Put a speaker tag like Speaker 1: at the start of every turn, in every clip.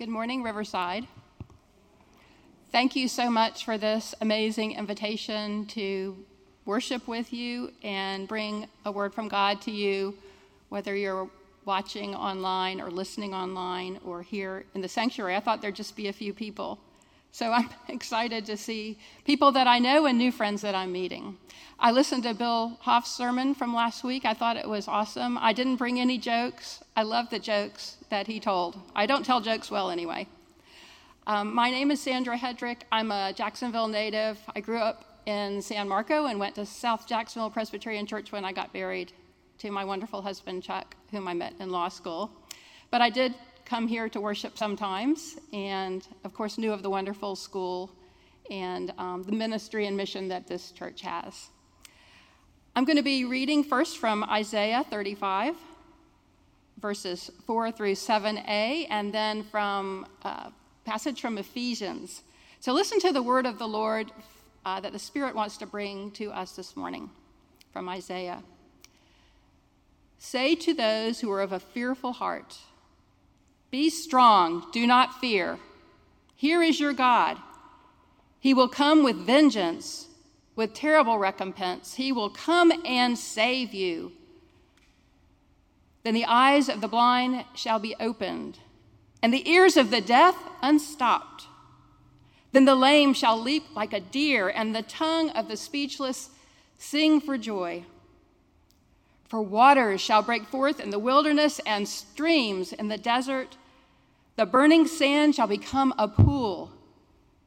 Speaker 1: Good morning, Riverside. Thank you so much for this amazing invitation to worship with you and bring a word from God to you, whether you're watching online or listening online or here in the sanctuary. I thought there'd just be a few people. So I'm excited to see people that I know and new friends that I'm meeting. I listened to Bill Hoff's sermon from last week. I thought it was awesome. I didn't bring any jokes. I love the jokes that he told. I don't tell jokes well anyway. Um, my name is Sandra Hedrick. I'm a Jacksonville native. I grew up in San Marco and went to South Jacksonville Presbyterian Church when I got married to my wonderful husband, Chuck, whom I met in law school. But I did come here to worship sometimes, and of course, knew of the wonderful school and um, the ministry and mission that this church has. I'm going to be reading first from Isaiah 35, verses 4 through 7a, and then from a uh, passage from Ephesians. So listen to the word of the Lord uh, that the Spirit wants to bring to us this morning from Isaiah. Say to those who are of a fearful heart, Be strong, do not fear. Here is your God. He will come with vengeance, with terrible recompense. He will come and save you. Then the eyes of the blind shall be opened, and the ears of the deaf unstopped. Then the lame shall leap like a deer, and the tongue of the speechless sing for joy. For waters shall break forth in the wilderness, and streams in the desert. The burning sand shall become a pool,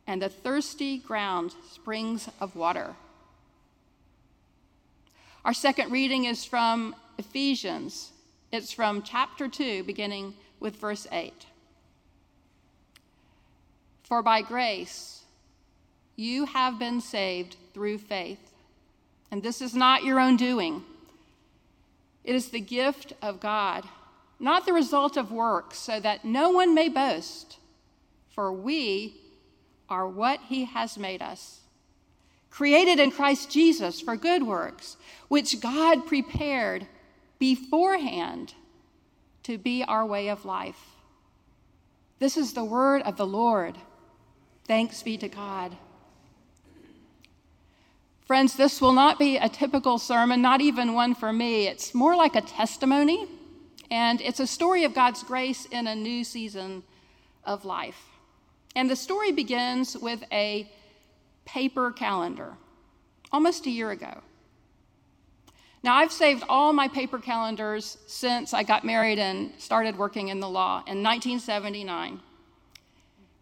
Speaker 1: and the thirsty ground springs of water. Our second reading is from Ephesians. It's from chapter 2, beginning with verse 8. For by grace you have been saved through faith. And this is not your own doing, it is the gift of God, not the result of works, so that no one may boast. For we are what he has made us, created in Christ Jesus for good works, which God prepared beforehand to be our way of life. This is the word of the Lord. Thanks be to God. Friends, this will not be a typical sermon, not even one for me. It's more like a testimony, and it's a story of God's grace in a new season of life. And the story begins with a paper calendar almost a year ago. Now, I've saved all my paper calendars since I got married and started working in the law in 1979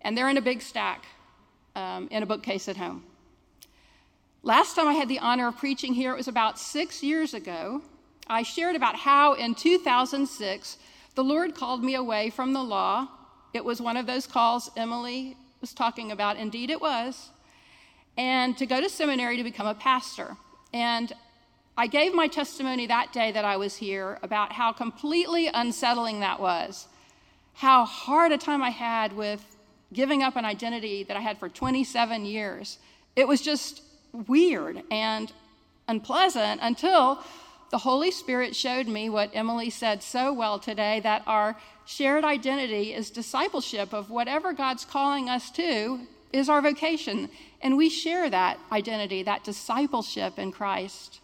Speaker 1: and they're in a big stack um, in a bookcase at home. Last time I had the honor of preaching here, it was about six years ago. I shared about how in 2006 the Lord called me away from the law. It was one of those calls Emily was talking about. Indeed, it was. And to go to seminary to become a pastor. And I gave my testimony that day that I was here about how completely unsettling that was, how hard a time I had with giving up an identity that I had for 27 years. It was just weird and unpleasant until the Holy Spirit showed me what Emily said so well today that our shared identity is discipleship of whatever God's calling us to is our vocation. And we share that identity, that discipleship in Christ.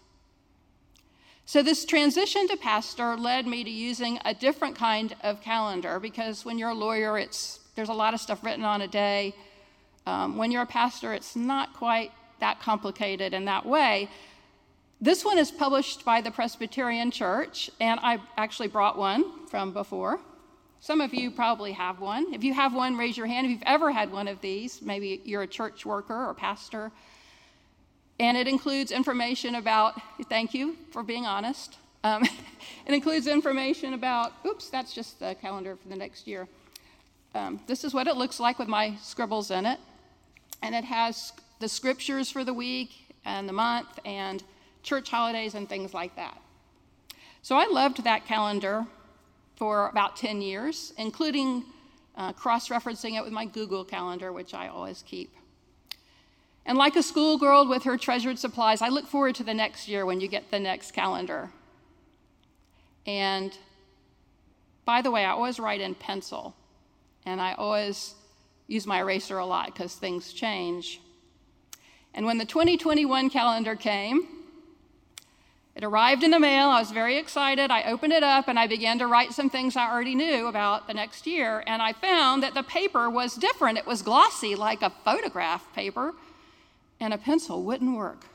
Speaker 1: So, this transition to pastor led me to using a different kind of calendar because when you're a lawyer, it's there's a lot of stuff written on a day. Um, when you're a pastor, it's not quite that complicated in that way. This one is published by the Presbyterian Church, and I actually brought one from before. Some of you probably have one. If you have one, raise your hand. If you've ever had one of these, maybe you're a church worker or pastor. And it includes information about, thank you for being honest. Um, it includes information about, oops, that's just the calendar for the next year. Um, this is what it looks like with my scribbles in it. And it has the scriptures for the week and the month and church holidays and things like that. So I loved that calendar for about 10 years, including uh, cross referencing it with my Google Calendar, which I always keep. And like a schoolgirl with her treasured supplies, I look forward to the next year when you get the next calendar. And by the way, I always write in pencil And I always use my eraser a lot because things change. And when the 2021 calendar came, it arrived in the mail. I was very excited. I opened it up and I began to write some things I already knew about the next year. And I found that the paper was different. It was glossy, like a photograph paper, and a pencil wouldn't work.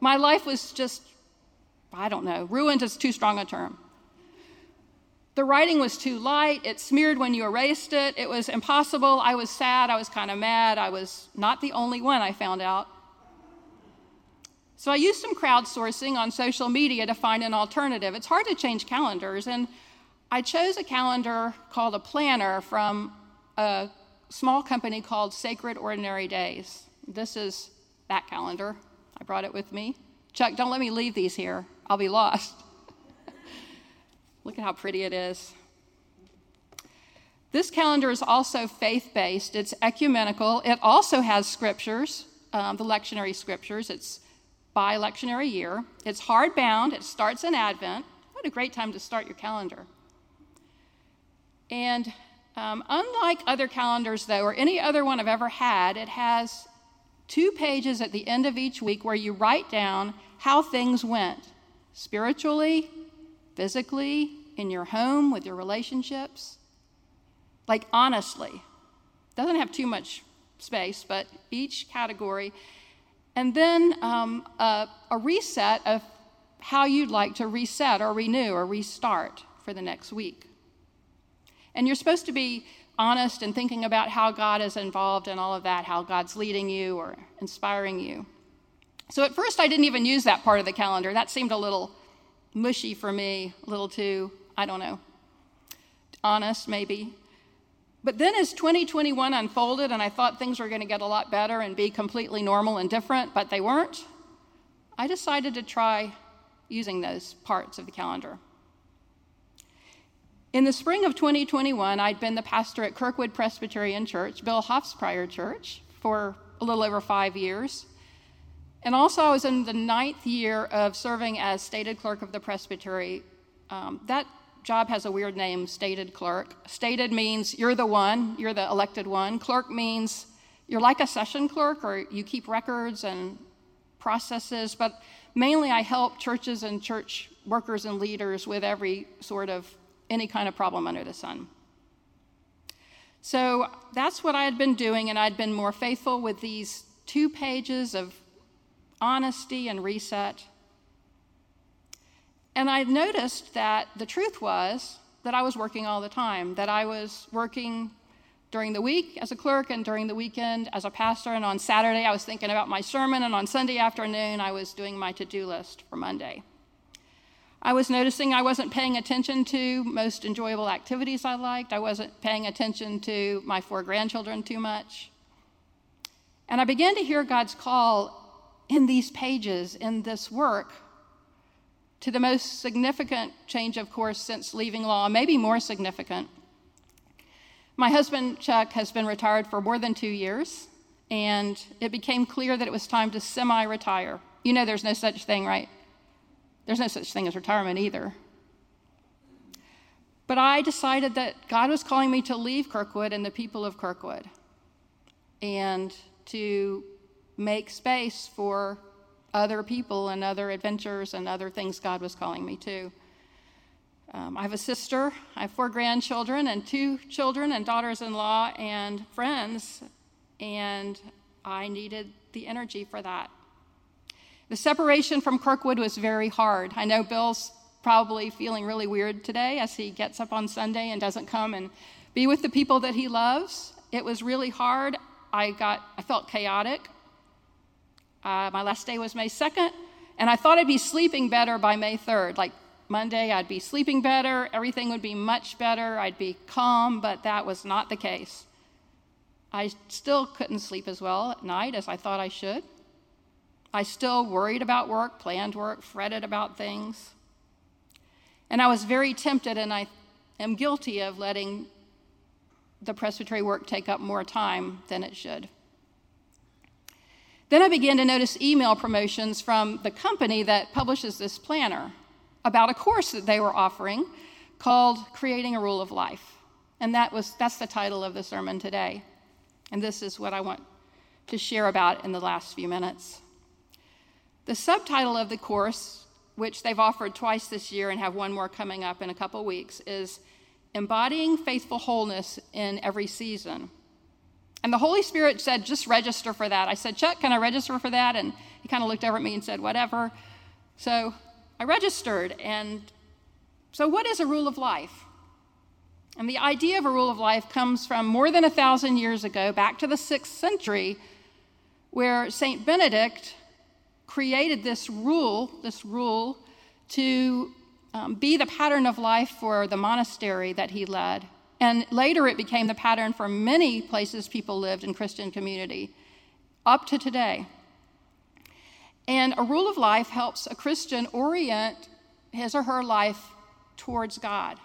Speaker 1: My life was just, I don't know, ruined is too strong a term. The writing was too light. It smeared when you erased it. It was impossible. I was sad. I was kind of mad. I was not the only one, I found out. So I used some crowdsourcing on social media to find an alternative. It's hard to change calendars, and I chose a calendar called a planner from a small company called Sacred Ordinary Days. This is that calendar. I brought it with me. Chuck, don't let me leave these here. I'll be lost. Look at how pretty it is. This calendar is also faith based, it's ecumenical. It also has scriptures, um, the lectionary scriptures. It's by lectionary year. It's hardbound, it starts in Advent. What a great time to start your calendar. And um, unlike other calendars, though, or any other one I've ever had, it has two pages at the end of each week where you write down how things went spiritually, physically, in your home, with your relationships. Like, honestly. Doesn't have too much space, but each category and then um, a, a reset of how you'd like to reset or renew or restart for the next week. And you're supposed to be honest and thinking about how God is involved in all of that, how God's leading you or inspiring you. So at first, I didn't even use that part of the calendar. That seemed a little mushy for me, a little too, I don't know, honest maybe. But then as 2021 unfolded and I thought things were going to get a lot better and be completely normal and different, but they weren't, I decided to try using those parts of the calendar. In the spring of 2021, I'd been the pastor at Kirkwood Presbyterian Church, Bill Huff's prior church, for a little over five years. And also, I was in the ninth year of serving as stated clerk of the presbytery. Um, that job has a weird name, stated clerk. Stated means you're the one, you're the elected one. Clerk means you're like a session clerk or you keep records and processes, but mainly I help churches and church workers and leaders with every sort of any kind of problem under the sun. So that's what I had been doing, and I'd been more faithful with these two pages of honesty and reset. And I noticed that the truth was that I was working all the time, that I was working during the week as a clerk and during the weekend as a pastor. And on Saturday, I was thinking about my sermon. And on Sunday afternoon, I was doing my to do list for Monday. I was noticing I wasn't paying attention to most enjoyable activities I liked. I wasn't paying attention to my four grandchildren too much. And I began to hear God's call in these pages, in this work, to the most significant change, of course, since leaving law, maybe more significant. My husband, Chuck, has been retired for more than two years, and it became clear that it was time to semi retire. You know, there's no such thing, right? There's no such thing as retirement either. But I decided that God was calling me to leave Kirkwood and the people of Kirkwood and to make space for other people and other adventures and other things God was calling me to. Um, I have a sister, I have four grandchildren, and two children, and daughters in law, and friends, and I needed the energy for that. The separation from Kirkwood was very hard. I know Bill's probably feeling really weird today as he gets up on Sunday and doesn't come and be with the people that he loves. It was really hard. I got I felt chaotic. Uh, my last day was May 2nd, and I thought I'd be sleeping better by May 3rd. Like Monday, I'd be sleeping better, everything would be much better, I'd be calm, but that was not the case. I still couldn't sleep as well at night as I thought I should. I still worried about work, planned work, fretted about things. And I was very tempted, and I am guilty of letting the presbytery work take up more time than it should. Then I began to notice email promotions from the company that publishes this planner about a course that they were offering called Creating a Rule of Life. And that was, that's the title of the sermon today. And this is what I want to share about in the last few minutes. The subtitle of the course, which they've offered twice this year and have one more coming up in a couple weeks, is Embodying Faithful Wholeness in Every Season. And the Holy Spirit said, just register for that. I said, Chuck, can I register for that? And he kind of looked over at me and said, whatever. So I registered. And so, what is a rule of life? And the idea of a rule of life comes from more than a thousand years ago, back to the sixth century, where St. Benedict created this rule, this rule to um, be the pattern of life for the monastery that he led. And later it became the pattern for many places people lived in Christian community, up to today. And a rule of life helps a Christian orient his or her life towards God.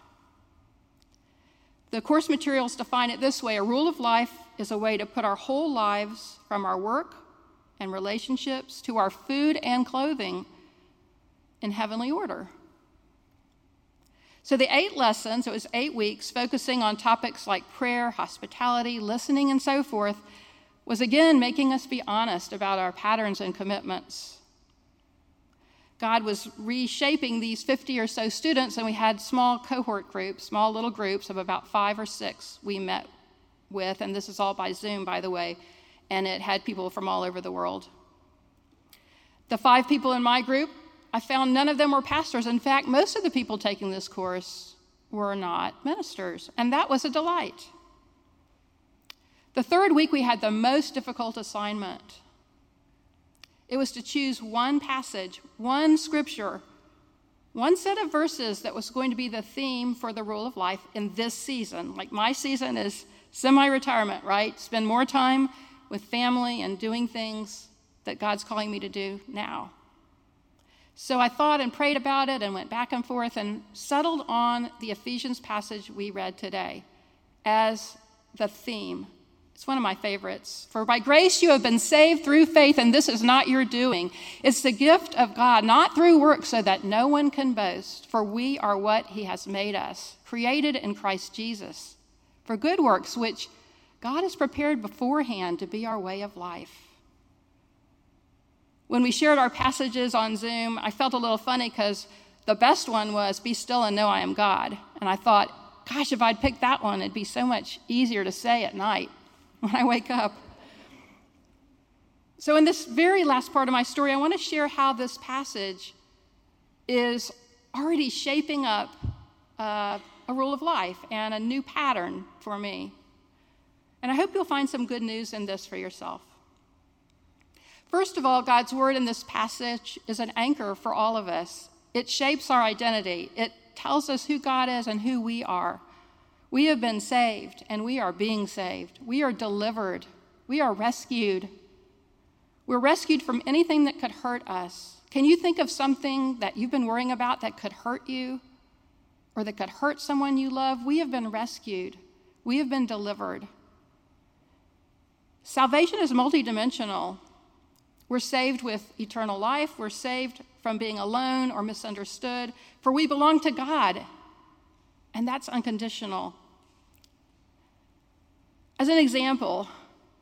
Speaker 1: The course materials define it this way a rule of life is a way to put our whole lives, from our work and relationships to our food and clothing, in heavenly order. So, the eight lessons, it was eight weeks, focusing on topics like prayer, hospitality, listening, and so forth, was again making us be honest about our patterns and commitments. God was reshaping these 50 or so students, and we had small cohort groups, small little groups of about five or six we met with, and this is all by Zoom, by the way, and it had people from all over the world. The five people in my group, I found none of them were pastors. In fact, most of the people taking this course were not ministers, and that was a delight. The third week, we had the most difficult assignment. It was to choose one passage, one scripture, one set of verses that was going to be the theme for the rule of life in this season. Like my season is semi retirement, right? Spend more time with family and doing things that God's calling me to do now. So I thought and prayed about it and went back and forth and settled on the Ephesians passage we read today as the theme it's one of my favorites. For by grace you have been saved through faith, and this is not your doing. It's the gift of God, not through works, so that no one can boast. For we are what he has made us, created in Christ Jesus, for good works, which God has prepared beforehand to be our way of life. When we shared our passages on Zoom, I felt a little funny because the best one was, Be still and know I am God. And I thought, gosh, if I'd picked that one, it'd be so much easier to say at night when I wake up. So, in this very last part of my story, I want to share how this passage is already shaping up uh, a rule of life and a new pattern for me. And I hope you'll find some good news in this for yourself. First of all, God's word in this passage is an anchor for all of us. It shapes our identity, it tells us who God is and who we are. We have been saved and we are being saved. We are delivered. We are rescued. We're rescued from anything that could hurt us. Can you think of something that you've been worrying about that could hurt you or that could hurt someone you love? We have been rescued. We have been delivered. Salvation is multidimensional. We're saved with eternal life. We're saved from being alone or misunderstood, for we belong to God and that's unconditional. As an example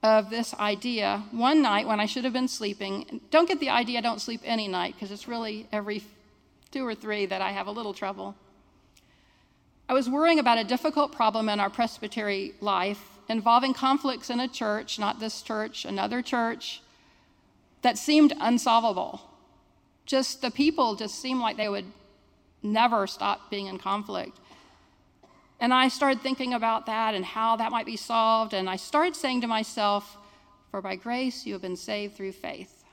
Speaker 1: of this idea, one night when I should have been sleeping, don't get the idea I don't sleep any night because it's really every two or three that I have a little trouble. I was worrying about a difficult problem in our presbytery life involving conflicts in a church, not this church, another church, that seemed unsolvable. Just the people just seemed like they would never stop being in conflict. And I started thinking about that and how that might be solved. And I started saying to myself, For by grace you have been saved through faith.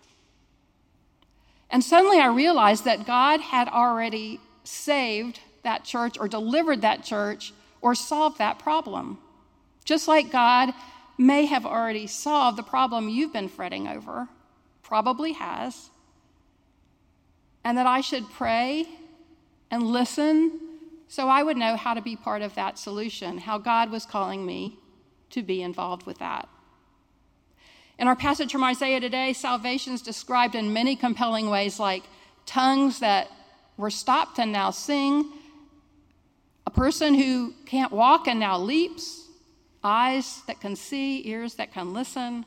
Speaker 1: And suddenly I realized that God had already saved that church or delivered that church or solved that problem. Just like God may have already solved the problem you've been fretting over, probably has. And that I should pray and listen so I would know how to be part of that solution, how God was calling me to be involved with that. In our passage from Isaiah today, salvation is described in many compelling ways, like tongues that were stopped and now sing, a person who can't walk and now leaps, eyes that can see, ears that can listen.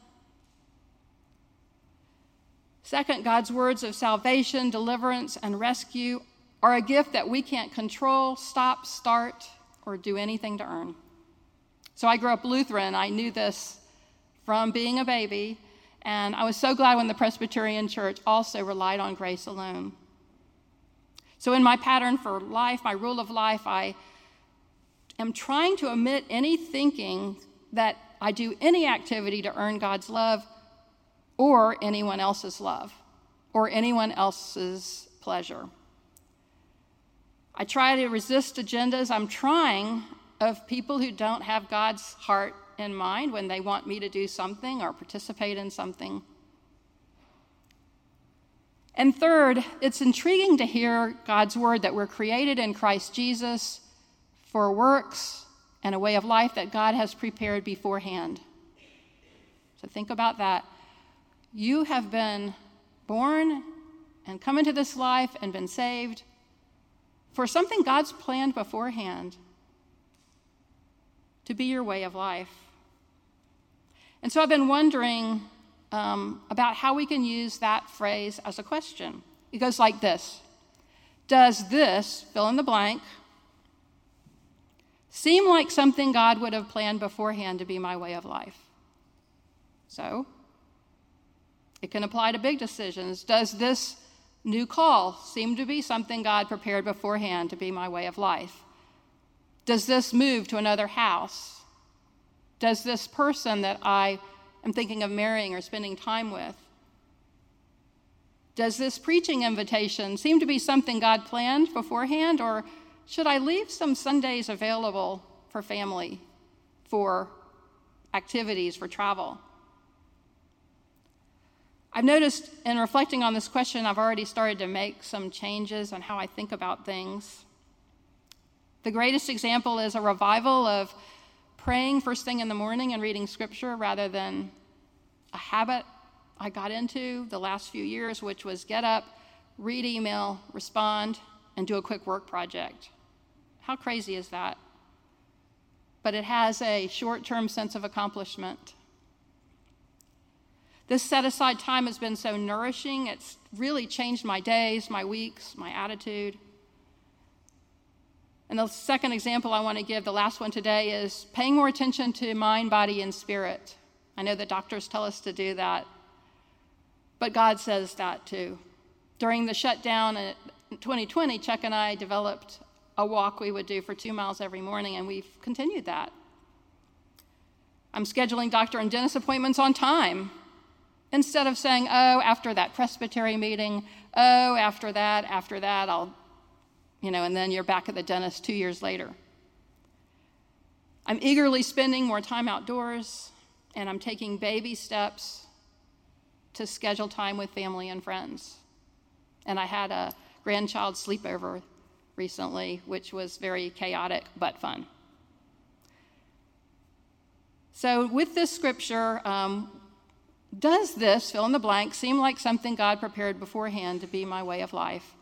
Speaker 1: Second, God's words of salvation, deliverance, and rescue are a gift that we can't control, stop, start, or do anything to earn. So I grew up Lutheran. I knew this from being a baby, and I was so glad when the Presbyterian Church also relied on grace alone. So, in my pattern for life, my rule of life, I am trying to omit any thinking that I do any activity to earn God's love or anyone else's love or anyone else's pleasure. I try to resist agendas I'm trying of people who don't have God's heart in mind when they want me to do something or participate in something. And third, it's intriguing to hear God's word that we're created in Christ Jesus for works and a way of life that God has prepared beforehand. So think about that. You have been born and come into this life and been saved for something God's planned beforehand to be your way of life. And so I've been wondering um, about how we can use that phrase as a question. It goes like this Does this, fill in the blank, seem like something God would have planned beforehand to be my way of life? So, it can apply to big decisions. Does this new call seem to be something God prepared beforehand to be my way of life? Does this move to another house? Does this person that I am thinking of marrying or spending time with, does this preaching invitation seem to be something God planned beforehand, or should I leave some Sundays available for family, for activities, for travel? I've noticed in reflecting on this question, I've already started to make some changes on how I think about things. The greatest example is a revival of praying first thing in the morning and reading scripture rather than a habit I got into the last few years, which was get up, read email, respond, and do a quick work project. How crazy is that? But it has a short term sense of accomplishment. This set aside time has been so nourishing. It's really changed my days, my weeks, my attitude. And the second example I want to give, the last one today, is paying more attention to mind, body, and spirit. I know that doctors tell us to do that, but God says that too. During the shutdown in 2020, Chuck and I developed a walk we would do for two miles every morning, and we've continued that. I'm scheduling doctor and dentist appointments on time instead of saying, oh, after that presbytery meeting, oh, after that, after that, I'll you know, and then you're back at the dentist two years later. I'm eagerly spending more time outdoors, and I'm taking baby steps to schedule time with family and friends. And I had a grandchild sleepover recently, which was very chaotic but fun. So, with this scripture, um, does this, fill in the blank, seem like something God prepared beforehand to be my way of life?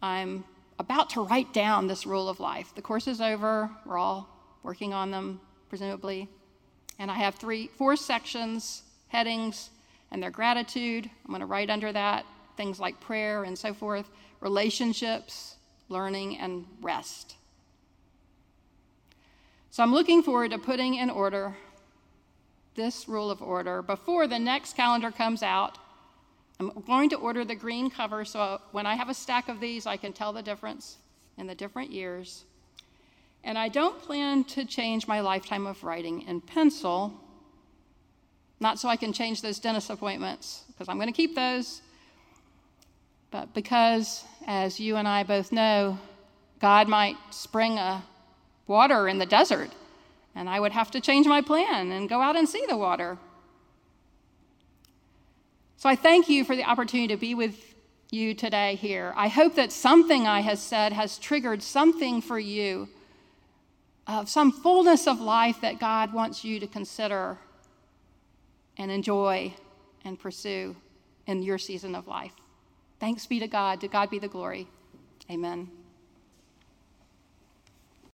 Speaker 1: I'm about to write down this rule of life. The course is over. We're all working on them, presumably. And I have three, four sections, headings, and their gratitude. I'm going to write under that things like prayer and so forth, relationships, learning, and rest. So I'm looking forward to putting in order this rule of order before the next calendar comes out I'm going to order the green cover so when I have a stack of these, I can tell the difference in the different years. And I don't plan to change my lifetime of writing in pencil, not so I can change those dentist appointments, because I'm going to keep those, but because, as you and I both know, God might spring a water in the desert, and I would have to change my plan and go out and see the water. So I thank you for the opportunity to be with you today here. I hope that something I have said has triggered something for you of some fullness of life that God wants you to consider and enjoy and pursue in your season of life. Thanks be to God. To God be the glory. Amen.